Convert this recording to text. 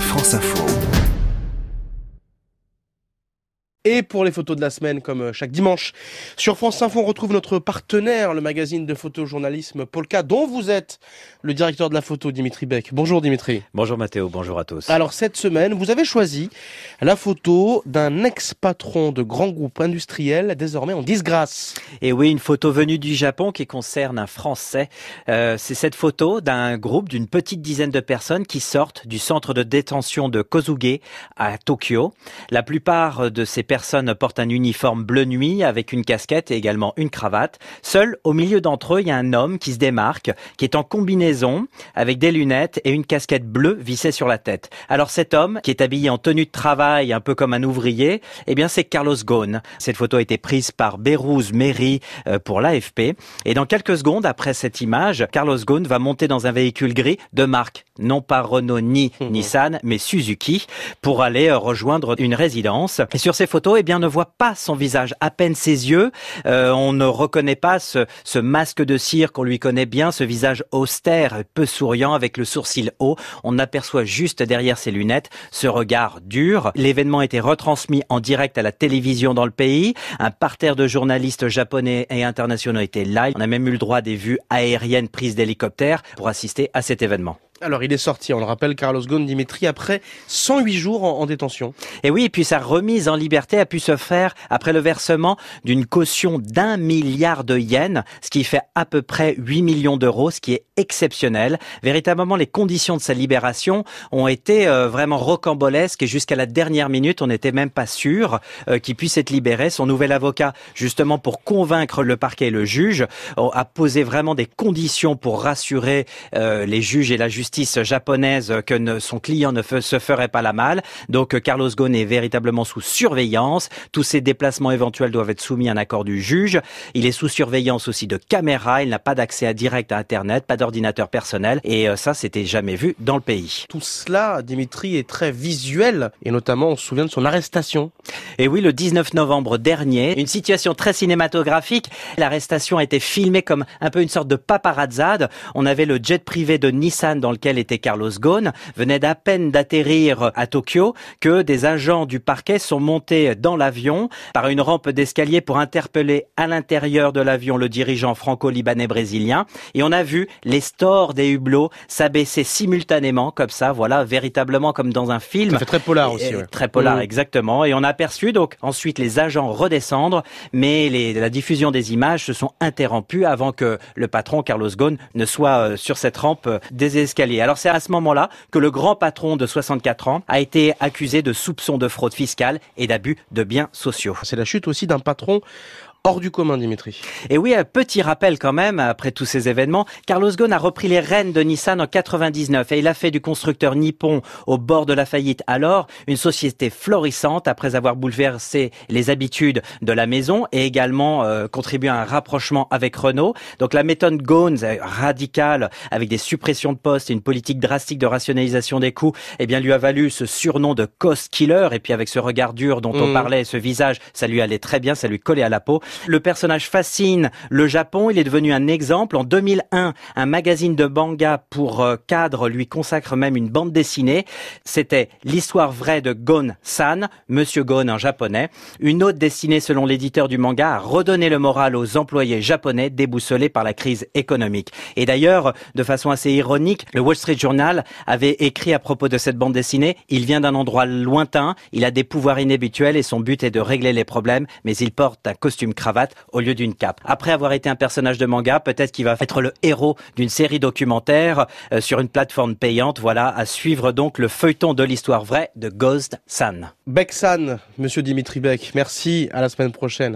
France Info. Et pour les photos de la semaine, comme euh, chaque dimanche, sur France Info, on retrouve notre partenaire, le magazine de photojournalisme Polka, dont vous êtes le directeur de la photo, Dimitri Beck. Bonjour Dimitri. Bonjour Mathéo, bonjour à tous. Alors cette semaine, vous avez choisi la photo d'un ex-patron de grand groupe industriel, désormais en disgrâce. Et oui, une photo venue du Japon qui concerne un Français. Euh, C'est cette photo d'un groupe d'une petite dizaine de personnes qui sortent du centre de détention de Kozuge à Tokyo. La plupart de ces personnes portent un uniforme bleu nuit avec une casquette et également une cravate. Seul, au milieu d'entre eux, il y a un homme qui se démarque, qui est en combinaison avec des lunettes et une casquette bleue vissée sur la tête. Alors cet homme, qui est habillé en tenue de travail, un peu comme un ouvrier, eh bien c'est Carlos Ghosn. Cette photo a été prise par Bérouz Méry euh, pour l'AFP. Et dans quelques secondes après cette image, Carlos Ghosn va monter dans un véhicule gris de marque, non pas Renault ni Nissan, mais Suzuki, pour aller euh, rejoindre une résidence. Et sur ces photos, eh bien, ne voit pas son visage, à peine ses yeux. Euh, on ne reconnaît pas ce, ce masque de cire qu'on lui connaît bien, ce visage austère, peu souriant, avec le sourcil haut. On aperçoit juste derrière ses lunettes ce regard dur. L'événement été retransmis en direct à la télévision dans le pays. Un parterre de journalistes japonais et internationaux était là. On a même eu le droit des vues aériennes prises d'hélicoptères pour assister à cet événement. Alors il est sorti, on le rappelle, Carlos Ghosn Dimitri, après 108 jours en, en détention. Et oui, et puis sa remise en liberté a pu se faire après le versement d'une caution d'un milliard de yens, ce qui fait à peu près 8 millions d'euros, ce qui est exceptionnel. Véritablement, les conditions de sa libération ont été euh, vraiment rocambolesques et jusqu'à la dernière minute, on n'était même pas sûr euh, qu'il puisse être libéré. Son nouvel avocat, justement pour convaincre le parquet et le juge, a posé vraiment des conditions pour rassurer euh, les juges et la justice justice japonaise que ne, son client ne se ferait pas la malle. Donc Carlos Ghosn est véritablement sous surveillance. Tous ses déplacements éventuels doivent être soumis à un accord du juge. Il est sous surveillance aussi de caméras. Il n'a pas d'accès à direct à Internet, pas d'ordinateur personnel. Et euh, ça, c'était jamais vu dans le pays. Tout cela, Dimitri, est très visuel. Et notamment, on se souvient de son arrestation. Et oui, le 19 novembre dernier, une situation très cinématographique. L'arrestation a été filmée comme un peu une sorte de paparazzade. On avait le jet privé de Nissan dans lequel était Carlos Ghosn, venait d'à peine d'atterrir à Tokyo que des agents du parquet sont montés dans l'avion par une rampe d'escalier pour interpeller à l'intérieur de l'avion le dirigeant franco-libanais brésilien. Et on a vu les stores des hublots s'abaisser simultanément comme ça, voilà, véritablement comme dans un film. Ça fait très polar aussi. Et, ouais. Très polar, Mmh. exactement. Et on a aperçu donc ensuite les agents redescendre, mais les, la diffusion des images se sont interrompues avant que le patron Carlos Ghosn ne soit euh, sur cette rampe euh, des escaliers. Alors c'est à ce moment-là que le grand patron de 64 ans a été accusé de soupçons de fraude fiscale et d'abus de biens sociaux. C'est la chute aussi d'un patron hors du commun, Dimitri. Et oui, un petit rappel quand même, après tous ces événements, Carlos Ghosn a repris les rênes de Nissan en 99 et il a fait du constructeur nippon au bord de la faillite alors une société florissante après avoir bouleversé les habitudes de la maison et également euh, contribué à un rapprochement avec Renault. Donc la méthode Ghosn euh, radicale avec des suppressions de postes et une politique drastique de rationalisation des coûts, eh bien lui a valu ce surnom de cost killer et puis avec ce regard dur dont on Mhm. parlait, ce visage, ça lui allait très bien, ça lui collait à la peau. Le personnage fascine le Japon. Il est devenu un exemple. En 2001, un magazine de manga pour euh, cadre lui consacre même une bande dessinée. C'était l'histoire vraie de Gon-san, Monsieur Gon en japonais. Une autre destinée, selon l'éditeur du manga, a redonné le moral aux employés japonais déboussolés par la crise économique. Et d'ailleurs, de façon assez ironique, le Wall Street Journal avait écrit à propos de cette bande dessinée, il vient d'un endroit lointain, il a des pouvoirs inhabituels et son but est de régler les problèmes, mais il porte un costume cravate au lieu d'une cape. Après avoir été un personnage de manga, peut-être qu'il va être le héros d'une série documentaire euh, sur une plateforme payante. Voilà, à suivre donc le feuilleton de l'histoire vraie de Ghost San. Beck-san, monsieur Dimitri Beck, merci, à la semaine prochaine.